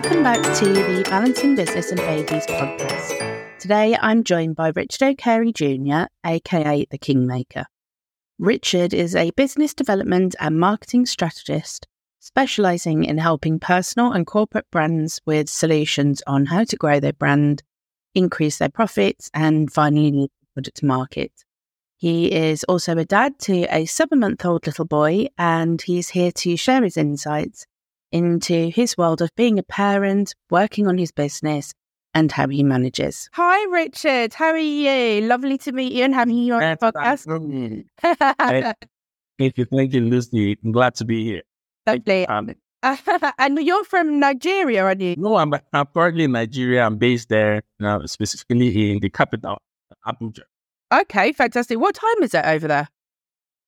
Welcome back to the Balancing Business and Babies podcast. Today I'm joined by Richard Okere Jr., aka the Kingmaker. Richard is a business development and marketing strategist specializing in helping personal and corporate brands with solutions on how to grow their brand, increase their profits, and finally put it to market. He is also a dad to a seven month old little boy, and he's here to share his insights into his world of being a parent, working on his business, and how he manages. Hi, Richard. How are you? Lovely to meet you and having you on the podcast. Thank you. Thank you, Lucy. I'm glad to be here. Lovely. Um, and you're from Nigeria, aren't you? No, I'm, I'm currently in Nigeria. I'm based there, now, specifically in the capital, Abuja. Okay, fantastic. What time is it over there?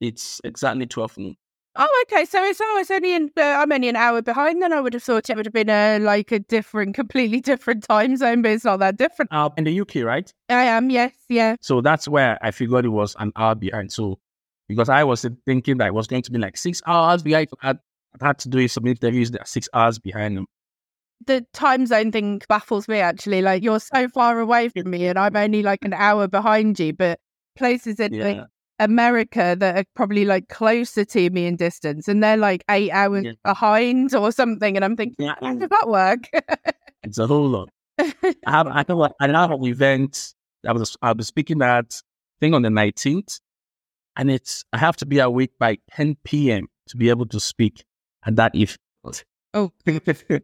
It's exactly 12 noon. Oh, okay. So it's oh, it's only in, uh, I'm only an hour behind. Then I would have thought it would have been a like a different, completely different time zone, but it's not that different. Uh, in the UK, right? I am. Yes. Yeah. So that's where I figured it was an hour behind. So because I was thinking that it was going to be like six hours behind. I had to do some interviews that are six hours behind them. The time zone thing baffles me actually. Like you're so far away from me, and I'm only like an hour behind you. But places in yeah. America that are probably like closer to me in distance, and they're like eight hours yeah. behind or something. And I'm thinking, yeah. how does that work? it's a whole lot. I have I know I have an event. I was I was speaking at thing on the 19th, and it's I have to be awake by 10 p.m. to be able to speak at that event. Oh,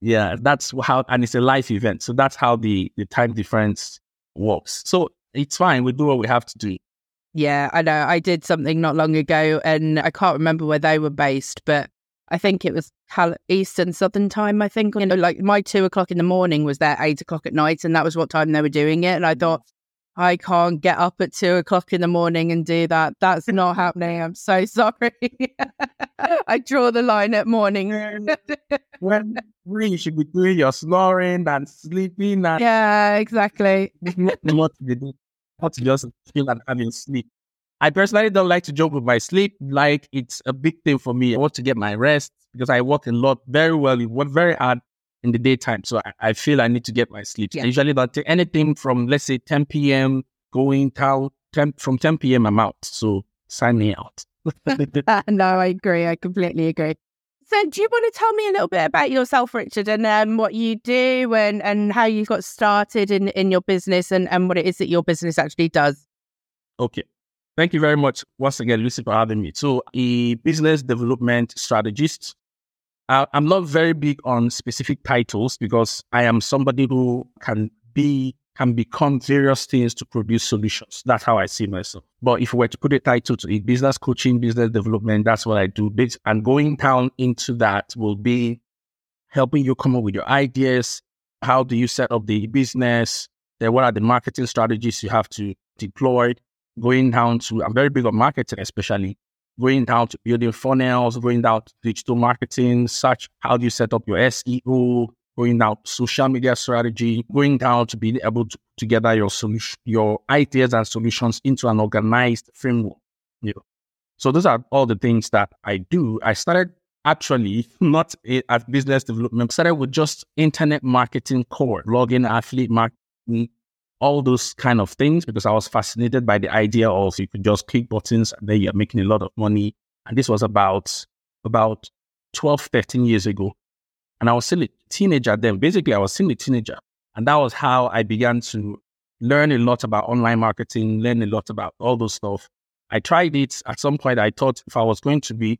yeah, that's how, and it's a live event, so that's how the the time difference works. So it's fine. We do what we have to do. Yeah, I know. I did something not long ago and I can't remember where they were based, but I think it was Eastern Southern time, I think. You know, like my two o'clock in the morning was their eight o'clock at night, and that was what time they were doing it. And I mm. thought, I can't get up at two o'clock in the morning and do that. That's not happening. I'm so sorry. I draw the line at morning. when really should be doing your snoring and sleeping. And yeah, exactly. what to do how to just feel and having sleep. I personally don't like to joke with my sleep. Like it's a big thing for me. I want to get my rest because I work a lot very well. I work very hard in the daytime. So I, I feel I need to get my sleep. Yeah. I usually don't take anything from let's say 10 p.m. going down 10, from 10 p.m. I'm out. So sign me out. no, I agree. I completely agree. So, do you want to tell me a little bit about yourself, Richard, and um, what you do and, and how you got started in, in your business and, and what it is that your business actually does? Okay. Thank you very much once again, Lucy, for having me. So, a business development strategist. Uh, I'm not very big on specific titles because I am somebody who can be can become various things to produce solutions. That's how I see myself. But if we were to put a title to it, business coaching, business development, that's what I do. And going down into that will be helping you come up with your ideas. How do you set up the business? Then what are the marketing strategies you have to deploy? Going down to, I'm very big on marketing, especially going down to building funnels, going down to digital marketing, such how do you set up your SEO, going out, social media strategy, going down to be able to put together your solution, your ideas and solutions into an organized framework. You know. So those are all the things that I do. I started actually not at business development, started with just internet marketing core, login, affiliate marketing, all those kind of things because I was fascinated by the idea of you could just click buttons and then you're making a lot of money. And this was about about 12, 13 years ago. And I was still a teenager then. Basically, I was still a teenager. And that was how I began to learn a lot about online marketing, learn a lot about all those stuff. I tried it at some point. I thought if I was going to be,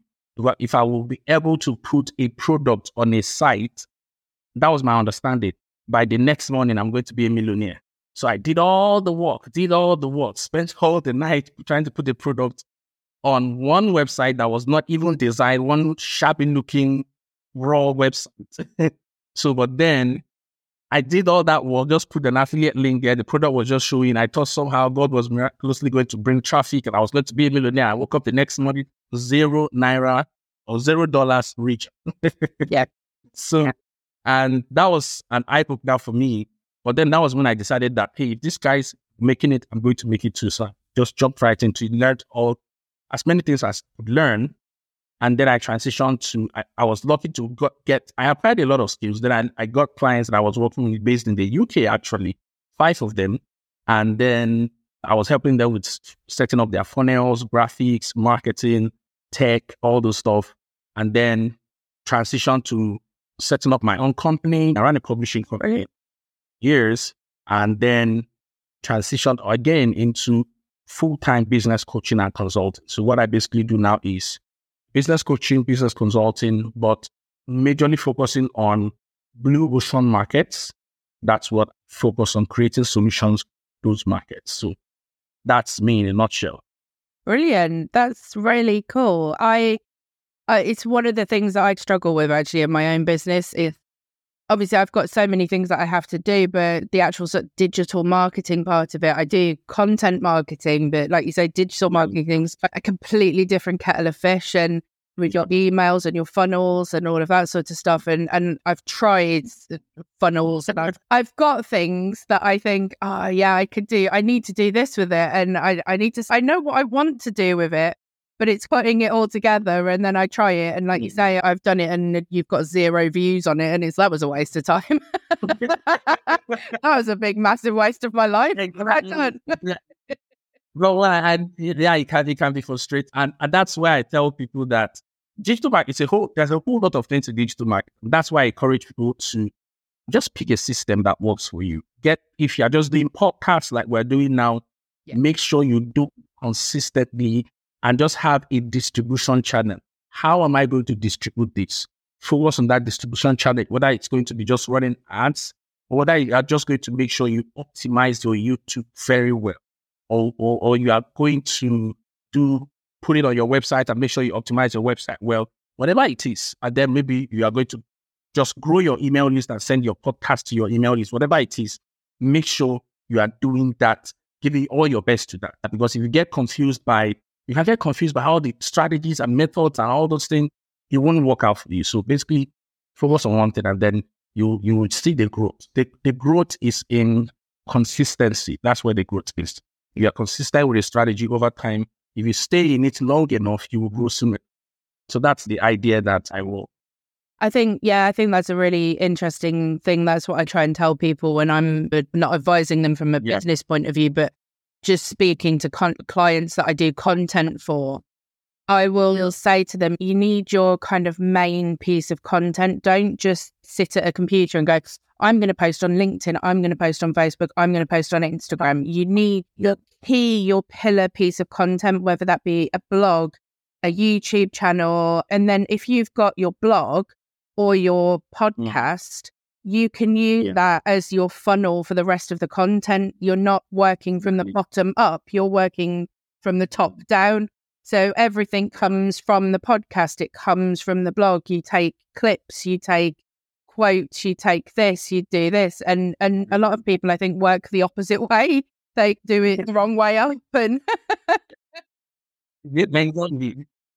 if I will be able to put a product on a site, that was my understanding. By the next morning, I'm going to be a millionaire. So I did all the work, did all the work, spent all the night trying to put a product on one website that was not even designed, one shabby looking raw website. so, but then I did all that work, just put an affiliate link there. The product was just showing. I thought somehow God was miraculously going to bring traffic and I was going to be a millionaire. I woke up the next morning, zero naira or zero dollars reach. yeah. So, yeah. and that was an eye opener for me. But then that was when I decided that, hey, if this guy's making it, I'm going to make it too. So I just jumped right into it, learned all as many things as I could learn And then I transitioned to, I, I was lucky to got, get, I applied a lot of skills. Then I, I got clients that I was working with based in the UK, actually, five of them. And then I was helping them with setting up their funnels, graphics, marketing, tech, all those stuff. And then transitioned to setting up my own company. I ran a publishing company years and then transitioned again into full-time business coaching and consulting. So what I basically do now is business coaching, business consulting, but majorly focusing on blue ocean markets. That's what focus on creating solutions those markets. So that's me in a nutshell. Brilliant. That's really cool. I it's one of the things that I struggle with actually in my own business. If obviously I've got so many things that I have to do, but the actual sort of digital marketing part of it, I do content marketing, but like you say, digital mm. marketing is a completely different kettle of fish. And with your emails and your funnels and all of that sort of stuff. And and I've tried uh, funnels and I've I've got things that I think, oh yeah, I could do. I need to do this with it, and I I need to. I know what I want to do with it, but it's putting it all together and then I try it and like you mm. say I've done it and you've got zero views on it and it's that was a waste of time. that was a big massive waste of my life. Exactly. well, I, yeah, you can it can be frustrated, and, and that's why I tell people that digital marketing is a whole. There's a whole lot of things in digital marketing. That's why I encourage people to just pick a system that works for you. Get if you're just doing podcasts like we're doing now, yeah. make sure you do consistently and just have a distribution channel. How am I going to distribute this? Focus on that distribution channel, whether it's going to be just running ads or whether you are just going to make sure you optimize your YouTube very well, or, or, or you are going to do put it on your website and make sure you optimize your website well, whatever it is. And then maybe you are going to just grow your email list and send your podcast to your email list, whatever it is. Make sure you are doing that, giving all your best to that. Because if you get confused by you can get confused by all the strategies and methods and all those things. It won't work out for you. So basically, focus on one thing and then you you will see the growth. The, the growth is in consistency. That's where the growth is. If you are consistent with a strategy over time, if you stay in it long enough, you will grow sooner. So that's the idea that I will. I think, yeah, I think that's a really interesting thing. That's what I try and tell people when I'm not advising them from a yeah. business point of view, but just speaking to con- clients that I do content for, I will say to them, you need your kind of main piece of content. Don't just sit at a computer and go, I'm going to post on LinkedIn, I'm going to post on Facebook, I'm going to post on Instagram. You need your key, your pillar piece of content, whether that be a blog, a YouTube channel. And then if you've got your blog or your mm. podcast, you can use yeah. that as your funnel for the rest of the content. You're not working from the bottom up, you're working from the top mm. down. So everything comes from the podcast, it comes from the blog. You take clips, you take quotes, you take this, you do this. And and a lot of mm-hmm. people I think work the opposite way. They do it the wrong way up and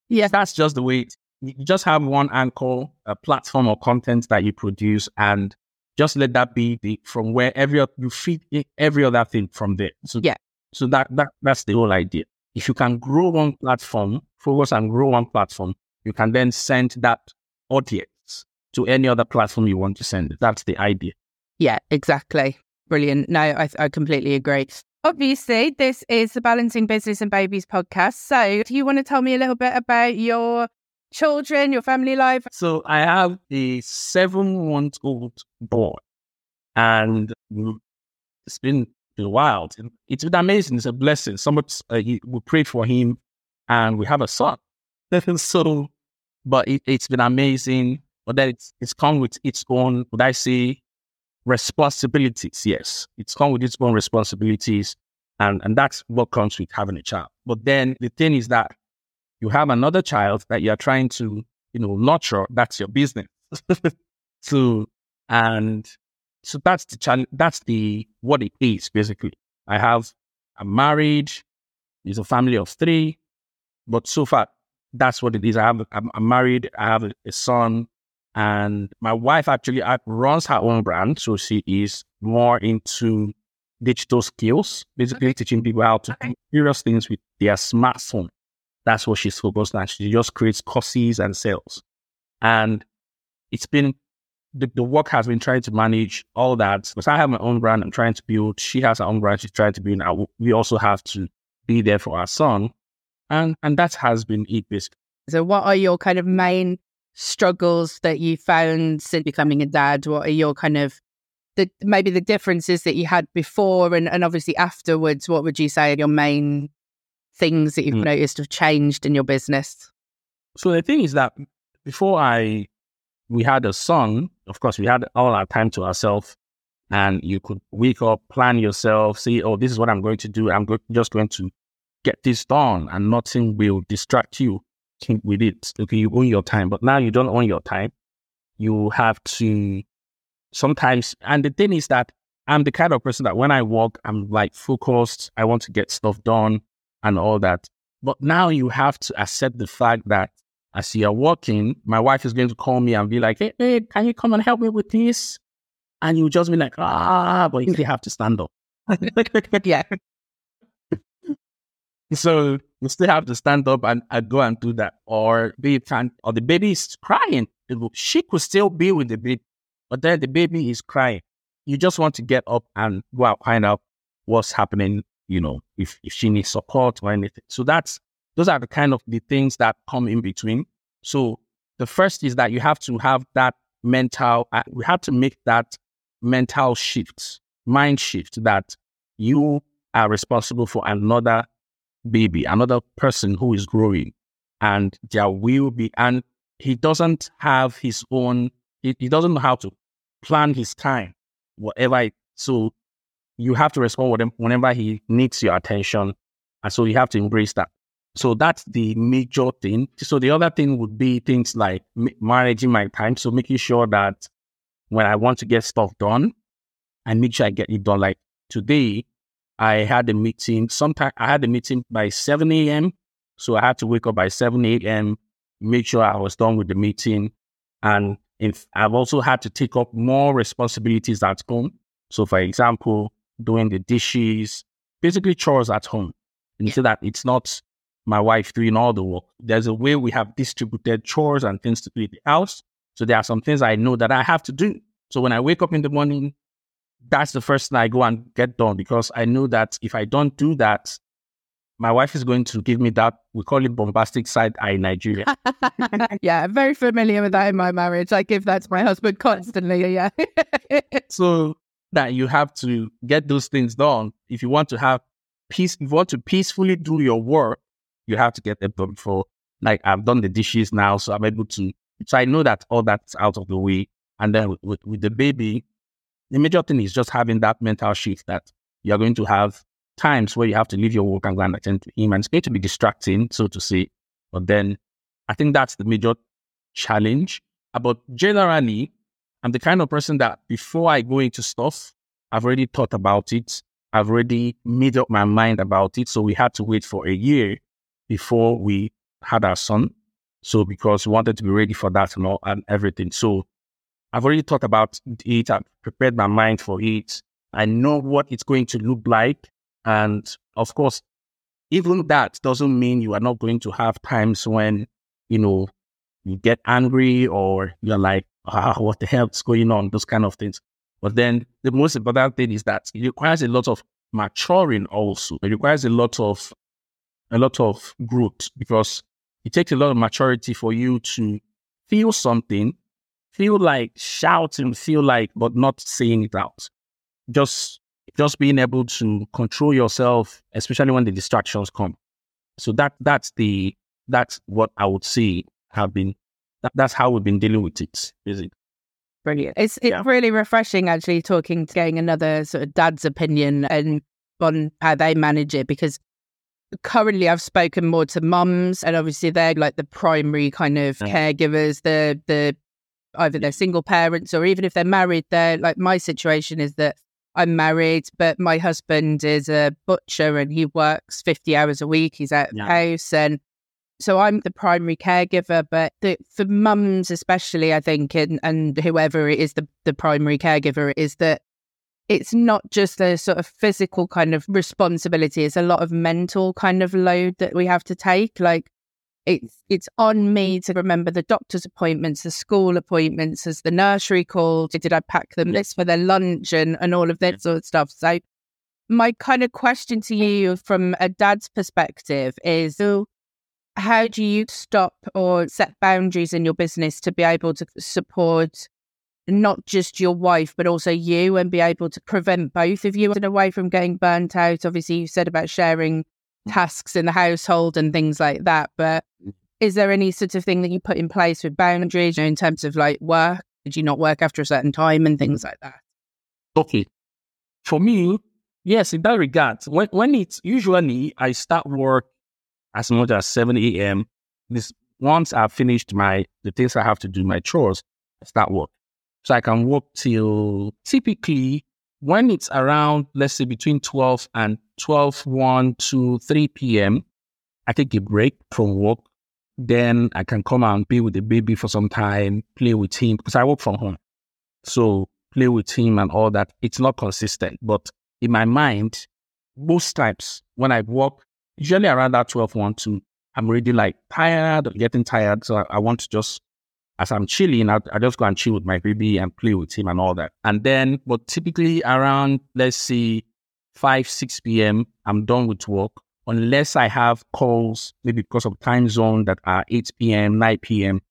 yeah, that's just the way you just have one anchor, a platform or content that you produce, and just let that be the from where every you feed every other thing from there. So yeah, so that that that's the whole idea. If you can grow one platform, focus and grow one platform, you can then send that audience to any other platform you want to send it. That's the idea. Yeah, exactly. Brilliant. No, I, I completely agree. Obviously, this is the Balancing Business and Babies podcast. So, do you want to tell me a little bit about your children, your family life? So I have a seven month old boy, and it's been wild. It's been amazing. It's a blessing. Someone uh, we prayed for him, and we have a son. so, but it, has been amazing. But then it's it's come with its own, would I say, responsibilities. Yes, it's come with its own responsibilities, and and that's what comes with having a child. But then the thing is that you have another child that you're trying to, you know, nurture, that's your business. so, and so that's the challenge. That's the, what it is basically. I have, a marriage. It's a family of three, but so far that's what it is. I have, I'm, I'm married. I have a, a, son and my wife actually uh, runs her own brand. So she is more into digital skills, basically teaching people how to do various things with their smartphone. That's what she's focused on. She just creates courses and sales. And it's been the, the work has been trying to manage all that because I have my own brand I'm trying to build. She has her own brand she's trying to build. Now we also have to be there for our son. And and that has been it basically. So what are your kind of main struggles that you found since becoming a dad? What are your kind of the maybe the differences that you had before and, and obviously afterwards? What would you say are your main things that you've mm. noticed have changed in your business? So the thing is that before I we had a son, of course, we had all our time to ourselves, and you could wake up, plan yourself, say, "Oh, this is what I'm going to do. I'm go- just going to get this done, and nothing will distract you with it. Okay, you own your time, but now you don't own your time. You have to sometimes, and the thing is that I'm the kind of person that when I walk, I'm like focused. I want to get stuff done and all that. But now you have to accept the fact that as you are walking, my wife is going to call me and be like, hey, hey, can you come and help me with this? And you just be like, ah, but you still have to stand up. yeah. so you still have to stand up and, and go and do that. Or be can or the baby is crying. She could still be with the baby, but then the baby is crying. You just want to get up and go out find out what's happening, you know, if, if she needs support or anything. So that's those are the kind of the things that come in between. So the first is that you have to have that mental, uh, we have to make that mental shift, mind shift that you are responsible for another baby, another person who is growing. And there will be, and he doesn't have his own, he, he doesn't know how to plan his time, whatever. It, so you have to respond with him whenever he needs your attention. And so you have to embrace that. So that's the major thing. So the other thing would be things like managing my time. So making sure that when I want to get stuff done, I make sure I get it done. Like today, I had a meeting. Sometime I had a meeting by 7 a.m. So I had to wake up by 7 a.m., make sure I was done with the meeting. And if I've also had to take up more responsibilities at home. So for example, doing the dishes, basically chores at home. And yeah. so that it's not my wife doing all the work. There's a way we have distributed chores and things to do in the house. So there are some things I know that I have to do. So when I wake up in the morning, that's the first thing I go and get done because I know that if I don't do that, my wife is going to give me that we call it bombastic side eye in Nigeria. yeah, very familiar with that in my marriage. I give that to my husband constantly. Yeah. so that you have to get those things done. If you want to have peace, if you want to peacefully do your work, you have to get them done before. Like I've done the dishes now, so I'm able to. So I know that all that's out of the way. And then with, with, with the baby, the major thing is just having that mental shift that you're going to have times where you have to leave your work and go and attend to him. And it's going to be distracting, so to say. But then I think that's the major challenge. But generally, I'm the kind of person that before I go into stuff, I've already thought about it. I've already made up my mind about it. So we had to wait for a year before we had our son. So because we wanted to be ready for that and all and everything. So I've already thought about it. I've prepared my mind for it. I know what it's going to look like. And of course, even that doesn't mean you are not going to have times when, you know, you get angry or you're like, ah, what the hell is going on? Those kind of things. But then the most important thing is that it requires a lot of maturing also. It requires a lot of a lot of growth because it takes a lot of maturity for you to feel something, feel like shouting, feel like, but not saying it out. Just, just being able to control yourself, especially when the distractions come. So that, that's the, that's what I would say have been, that, that's how we've been dealing with it, is it? Brilliant. It's, it's yeah. really refreshing actually talking, getting another sort of dad's opinion and on how they manage it because currently I've spoken more to mums and obviously they're like the primary kind of yeah. caregivers, the the either they're single parents or even if they're married, they're like my situation is that I'm married, but my husband is a butcher and he works 50 hours a week. He's out of yeah. the house. And so I'm the primary caregiver. But the, for mums, especially, I think, and, and whoever it is the, the primary caregiver, is that it's not just a sort of physical kind of responsibility, it's a lot of mental kind of load that we have to take. Like it's it's on me to remember the doctor's appointments, the school appointments, as the nursery called, did I pack them this for their lunch and, and all of that sort of stuff. So my kind of question to you from a dad's perspective is how do you stop or set boundaries in your business to be able to support not just your wife but also you and be able to prevent both of you away from getting burnt out? Obviously you said about sharing mm. tasks in the household and things like that but mm. is there any sort of thing that you put in place with boundaries you know, in terms of like work? Did you not work after a certain time and things like that? Okay. For me yes in that regard when, when it's usually i start work as much as 7 a.m. This once I've finished my the things I have to do, my chores, I start work. So I can work till typically when it's around, let's say between 12 and 12, 1 to 3 p.m., I take a break from work. Then I can come and be with the baby for some time, play with him because I work from home. So play with him and all that. It's not consistent, but in my mind, most times when I work, usually around that 12, 1, 2, I'm already like tired or getting tired. So I, I want to just, as I'm chilling, I, I just go and chill with my baby and play with him and all that. And then, but typically around, let's say 5, 6 p.m., I'm done with work. Unless I have calls, maybe because of time zone that are 8 p.m., 9 p.m.,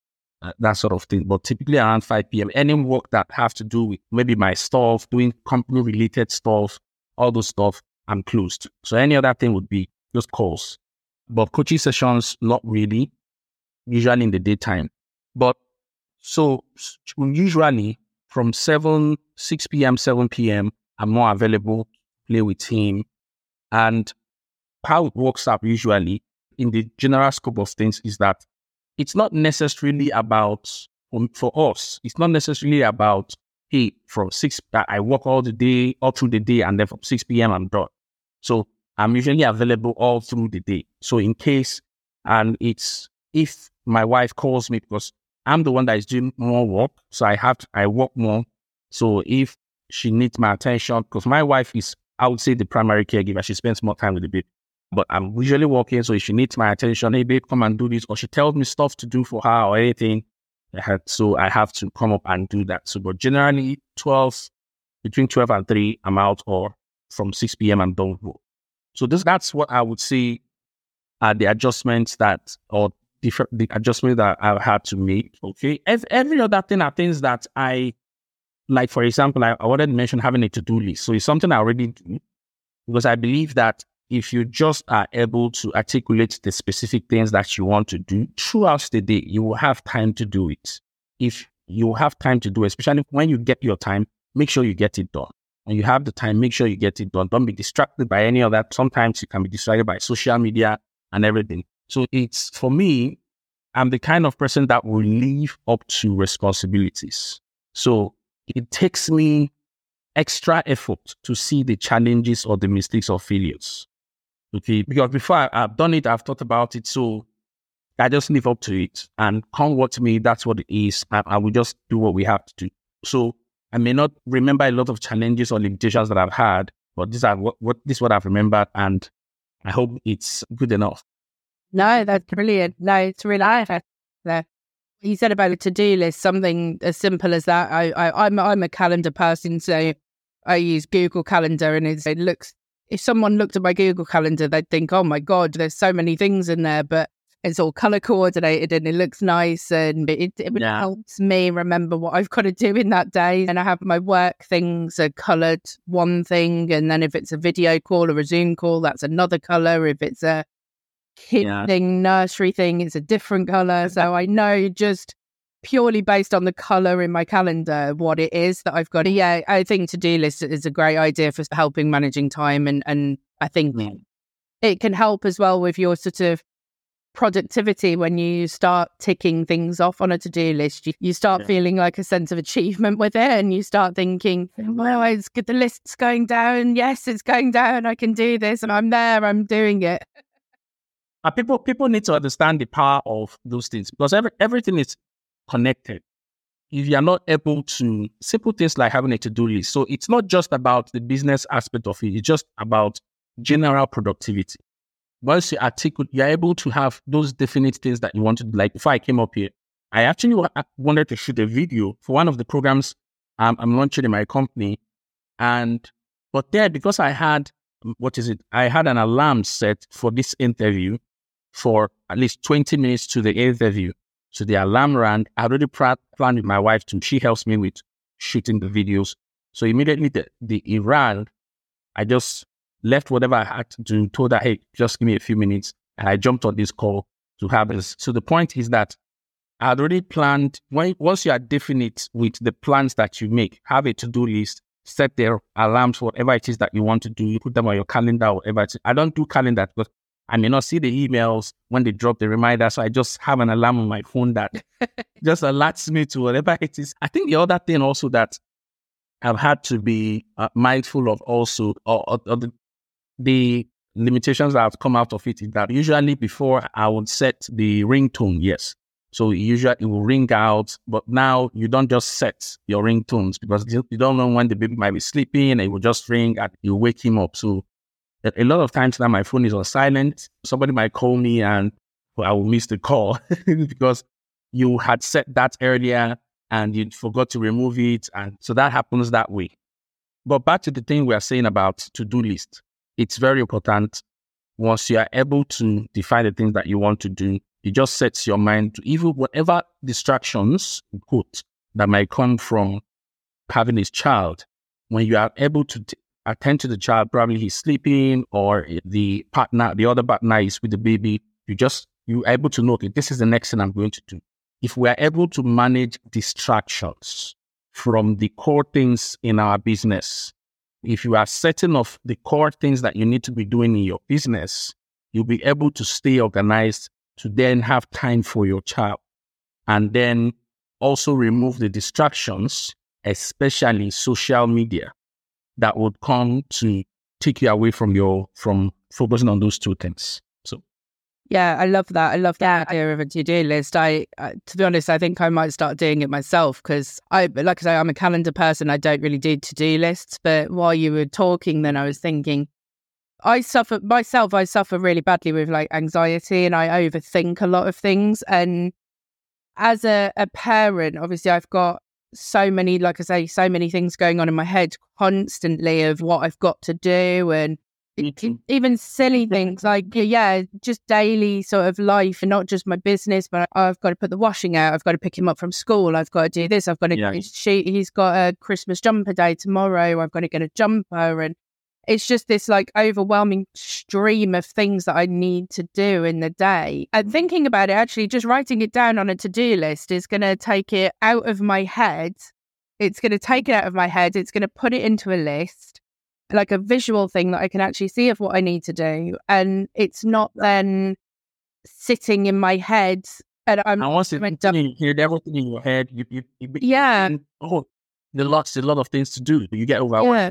uh, that sort of thing. But typically around 5 p.m., any work that have to do with maybe my stuff, doing company related stuff, all those stuff, I'm closed. So any other thing would be just calls. But coaching sessions, not really, usually in the daytime. But so usually from 7, 6 p.m., 7 p.m., I'm more available, play with him. And how it works up usually in the general scope of things is that it's not necessarily about, um, for us, it's not necessarily about, hey, from 6, I work all the day, all through the day, and then from 6 p.m., I'm done. So I'm usually available all through the day. So in case, and it's if my wife calls me because I'm the one that is doing more work, so I have to, I work more. So if she needs my attention, because my wife is, I would say, the primary caregiver, she spends more time with the baby. But I'm usually working, so if she needs my attention, hey babe, come and do this, or she tells me stuff to do for her or anything, had, so I have to come up and do that. So, but generally, 12, between 12 and 3, I'm out, or from 6 p.m., I'm done work. So this that's what I would say are the adjustments that or different the adjustments that I had to make. Okay. Every, every other thing are things that I like for example, I, I wanted to mention having a to-do list. So it's something I already do because I believe that if you just are able to articulate the specific things that you want to do throughout the day, you will have time to do it. If you have time to do, it, especially when you get your time, make sure you get it done and you have the time, make sure you get it done. Don't be distracted by any of that. Sometimes you can be distracted by social media and everything. So it's for me, I'm the kind of person that will live up to responsibilities. So it takes me extra effort to see the challenges or the mistakes or failures. Okay. Because before I, have done it, I've thought about it. So I just live up to it and come what me, that's what it is. I, I will just do what we have to do. So I may not remember a lot of challenges or limitations that I've had, but these are what, what this is what I've remembered, and I hope it's good enough. No, that's brilliant. No, it's really nice. You said about a to-do list, something as simple as that. I, I, I'm, I'm a calendar person, so I use Google Calendar, and it looks. If someone looked at my Google Calendar, they'd think, "Oh my god, there's so many things in there." But it's all color coordinated and it looks nice and it, it yeah. helps me remember what I've got to do in that day. And I have my work things are colored one thing. And then if it's a video call or a Zoom call, that's another color. If it's a kid yeah. thing, nursery thing, it's a different color. Mm-hmm. So I know just purely based on the color in my calendar what it is that I've got. Yeah, I think to do list is a great idea for helping managing time. And, and I think it can help as well with your sort of productivity when you start ticking things off on a to-do list. You, you start yeah. feeling like a sense of achievement with it and you start thinking well it's good the list's going down. Yes it's going down. I can do this and i'm there. I'm doing it. Uh, people people need to understand the power of those things because every, everything is connected. If you're not able to simple things like having a to-do list. So it's not just about the business aspect of it, it's just about general productivity. Once you articulate, you're able to have those definite things that you want to do. Like before I came up here, I actually wanted to shoot a video for one of the programs um, I'm launching in my company. And, but there, because I had, what is it? I had an alarm set for this interview for at least 20 minutes to the interview. So the alarm rang. I already planned with my wife to, she helps me with shooting the videos. So immediately the, the Iran, I just left whatever I had to do, told her, hey, just give me a few minutes. And I jumped on this call to have this. So the point is that I had already planned, when, once you are definite with the plans that you make, have a to-do list, set their alarms, whatever it is that you want to do, you put them on your calendar, whatever it is. I don't do calendar because I may not see the emails when they drop the reminder. So I just have an alarm on my phone that just alerts me to whatever it is. I think the other thing also that I've had to be uh, mindful of also, or, or, or the, the, limitations that have come out of it is that usually before I would set the ringtone, yes. So usually it will ring out, but now you don't just set your ringtones because you don't know when the baby might be sleeping and it will just ring and you wake him up. So a lot of times now my phone is on silent. Somebody might call me and I will miss the call because you had set that earlier and you forgot to remove it. And so that happens that way. But back to the thing we are saying about to-do list. It's very important once you are able to define the things that you want to do, it just sets your mind to even whatever distractions, that might come from having this child. When you are able to t- attend to the child, probably he's sleeping or the partner, the other partner is with the baby, you just, you're able to know, okay, this is the next thing I'm going to do. If we are able to manage distractions from the core things in our business, if you are certain of the core things that you need to be doing in your business, you'll be able to stay organized to then have time for your child and then also remove the distractions, especially social media that would come to take you away from your from focusing on those two things. Yeah, I love that. I love that idea of a to-do list. I, uh, to be honest, I think I might start doing it myself because I, like I say, I'm a calendar person. I don't really do to-do lists. But while you were talking, then I was thinking, I suffer myself. I suffer really badly with like anxiety, and I overthink a lot of things. And as a, a parent, obviously, I've got so many, like I say, so many things going on in my head constantly of what I've got to do and Mm-hmm. even silly things like yeah just daily sort of life and not just my business but i've got to put the washing out i've got to pick him up from school i've got to do this i've got to yeah. she, he's got a christmas jumper day tomorrow i've got to get a jumper and it's just this like overwhelming stream of things that I need to do in the day. And mm-hmm. thinking about it, actually, just writing it down on a to do list is going to take it out of my head. It's going to take it out of my head. It's going to put it into a list, like a visual thing that I can actually see of what I need to do. And it's not then sitting in my head. And I'm and once you hear everything in your head, you, you, you yeah. Oh, there's lots, a lot of things to do. You get overwhelmed. Yeah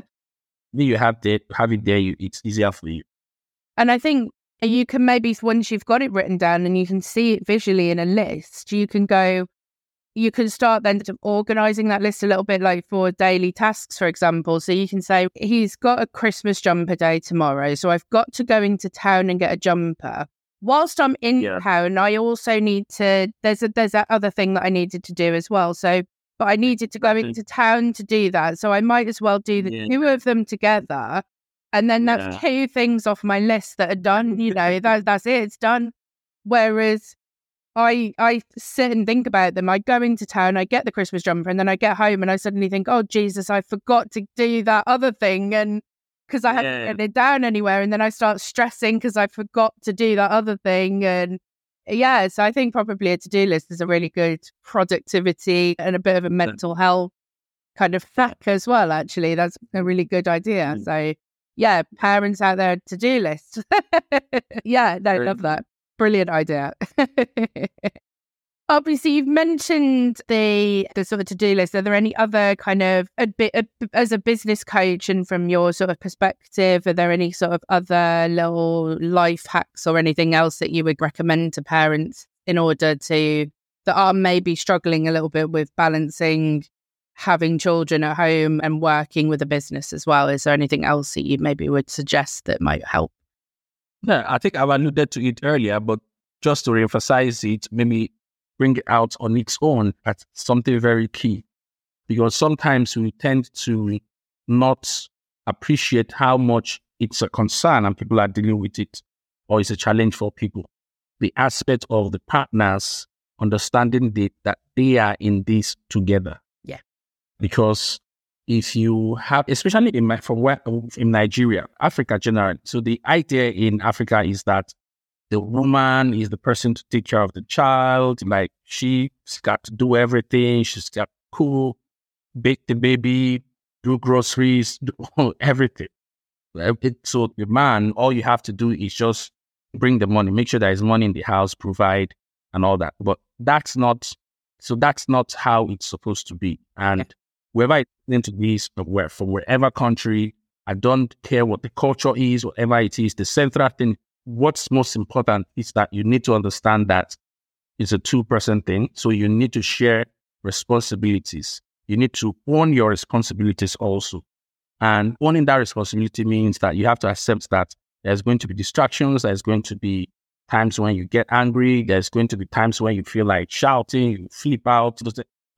you have it, have it there, you, it's easier for you. And I think you can maybe once you've got it written down and you can see it visually in a list, you can go, you can start then organizing that list a little bit like for daily tasks, for example. So you can say, he's got a Christmas jumper day tomorrow. So I've got to go into town and get a jumper. Whilst I'm in yeah. town, I also need to, there's a, there's that other thing that I needed to do as well. So but I needed to go into town to do that. So I might as well do the yeah. two of them together. And then that's yeah. two things off my list that are done. You know, that, that's it, it's done. Whereas I I sit and think about them. I go into town, I get the Christmas jumper, and then I get home and I suddenly think, oh Jesus, I forgot to do that other thing, and because I haven't yeah. it down anywhere, and then I start stressing because I forgot to do that other thing, and yeah, so I think probably a to do list is a really good productivity and a bit of a mental health kind of fact as well, actually. That's a really good idea. Mm. So, yeah, parents out there, to do list. yeah, no, love that. Brilliant idea. Obviously, you've mentioned the the sort of to do list. Are there any other kind of a bit as a business coach and from your sort of perspective? Are there any sort of other little life hacks or anything else that you would recommend to parents in order to that are maybe struggling a little bit with balancing having children at home and working with a business as well? Is there anything else that you maybe would suggest that might help? Yeah, I think I've alluded to it earlier, but just to reemphasize it, maybe bring it out on its own as something very key. Because sometimes we tend to not appreciate how much it's a concern and people are dealing with it or it's a challenge for people. The aspect of the partners understanding the, that they are in this together. Yeah. Because if you have, especially in my, from where in Nigeria, Africa generally. So the idea in Africa is that the woman is the person to take care of the child. Like she's got to do everything. She's got to cook, bake the baby, do groceries, do everything. So the man, all you have to do is just bring the money, make sure there is money in the house, provide and all that. But that's not, so that's not how it's supposed to be. And wherever I into this, where from wherever country, I don't care what the culture is, whatever it is, the central thing, what's most important is that you need to understand that it's a two person thing. So you need to share responsibilities. You need to own your responsibilities also. And owning that responsibility means that you have to accept that there's going to be distractions, there's going to be times when you get angry. There's going to be times when you feel like shouting, you flip out.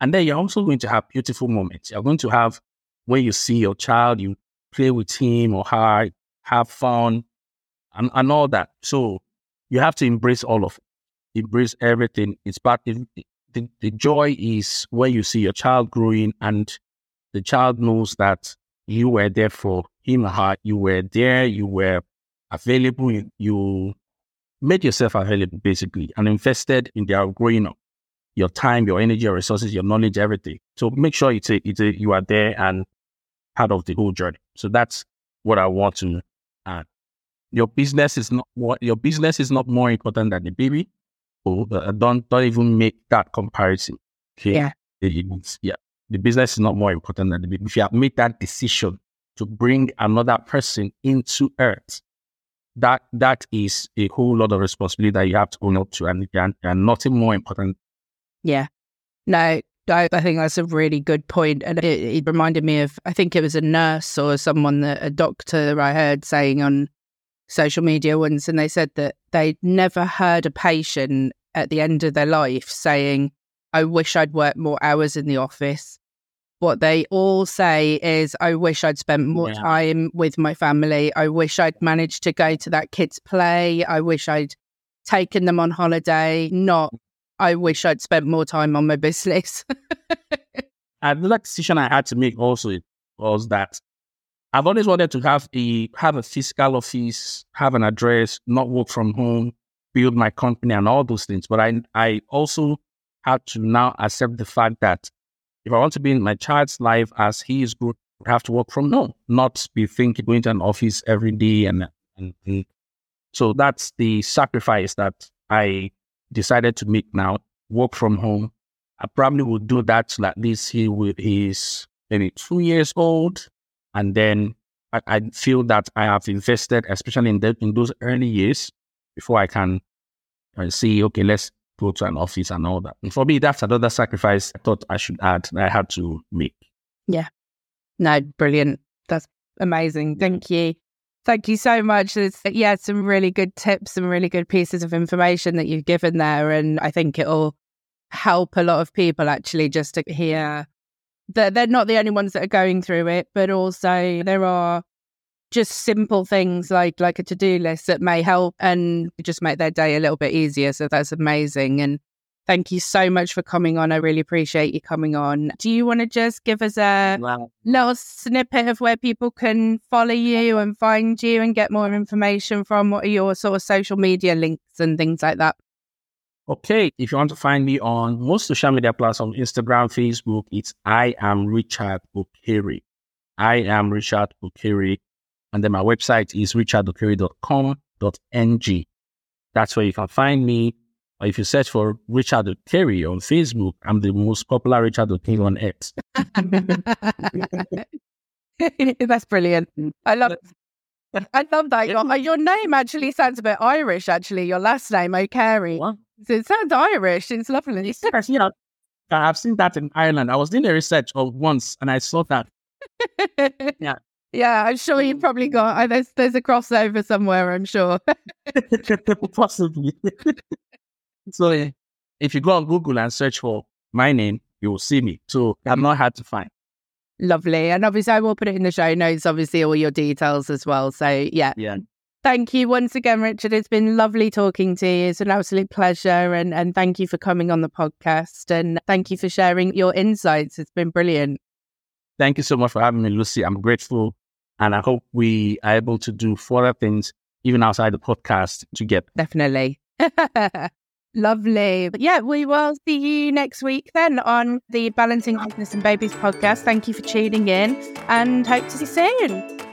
And then you're also going to have beautiful moments. You're going to have when you see your child, you play with him or her, have fun, and, and all that. So you have to embrace all of it. Embrace everything. It's part the, the joy is when you see your child growing and the child knows that you were there for him or her. You were there, you were available, you, you made yourself available basically and invested in their growing up. Your time, your energy, your resources, your knowledge, everything. So make sure it's a, it's a, you are there and part of the whole journey. So that's what I want to add. Your business is not what your business is not more important than the baby. Oh, uh, don't don't even make that comparison. Okay? Yeah. Yeah. The business is not more important than the baby. If you have made that decision to bring another person into earth, that that is a whole lot of responsibility that you have to own up to, and, and, and nothing more important. Yeah, no, I, I think that's a really good point, and it, it, reminded me of I think it was a nurse or someone that a doctor I heard saying on social media once, and they said that they'd never heard a patient at the end of their life saying, "I wish I'd worked more hours in the office." what they all say is, I wish I'd spent more yeah. time with my family. I wish I'd managed to go to that kid's play. I wish I'd taken them on holiday. Not, I wish I'd spent more time on my business. and Another decision I had to make also was that I've always wanted to have a have a physical office, have an address, not work from home, build my company and all those things. But I I also had to now accept the fact that if I want to be in my child's life as he is good, I have to work from home, not be thinking going to an office every day. And, and, and so that's the sacrifice that I decided to make now, work from home. I probably would do that till at least he will, he's maybe two years old. And then I, I feel that I have invested, especially in, the, in those early years, before I can uh, see, okay, let's go to an office and all that. And for me, that's another sacrifice I thought I should add that I had to make. Yeah. No, brilliant. That's amazing. Thank you. Thank you so much. It's, yeah, some really good tips, some really good pieces of information that you've given there. And I think it'll help a lot of people actually just to hear that they're not the only ones that are going through it, but also there are just simple things like like a to-do list that may help and just make their day a little bit easier so that's amazing and thank you so much for coming on i really appreciate you coming on do you want to just give us a wow. little snippet of where people can follow you and find you and get more information from what are your sort of social media links and things like that Okay, if you want to find me on most social media platforms, on Instagram, Facebook, it's I am Richard Okere. I am Richard Okere. And then my website is richardokere.com.ng. That's where you can find me. If you search for Richard Okere on Facebook, I'm the most popular Richard Okere on X. That's brilliant. I love I love that. Your, your name actually sounds a bit Irish, actually. Your last name, Okere. It sounds Irish. It's lovely. Yes, you know, I've seen that in Ireland. I was doing a research of once and I saw that. yeah. Yeah, I'm sure you probably got uh, there's there's a crossover somewhere, I'm sure. Possibly. So if you go on Google and search for my name, you will see me. So I'm mm-hmm. not hard to find. Lovely. And obviously I will put it in the show notes, obviously all your details as well. So yeah. Yeah. Thank you once again, Richard. It's been lovely talking to you. It's an absolute pleasure. And, and thank you for coming on the podcast. And thank you for sharing your insights. It's been brilliant. Thank you so much for having me, Lucy. I'm grateful. And I hope we are able to do further things, even outside the podcast, together. Definitely. Lovely. But yeah, we will see you next week then on the Balancing Business and Babies podcast. Thank you for tuning in and hope to see you soon.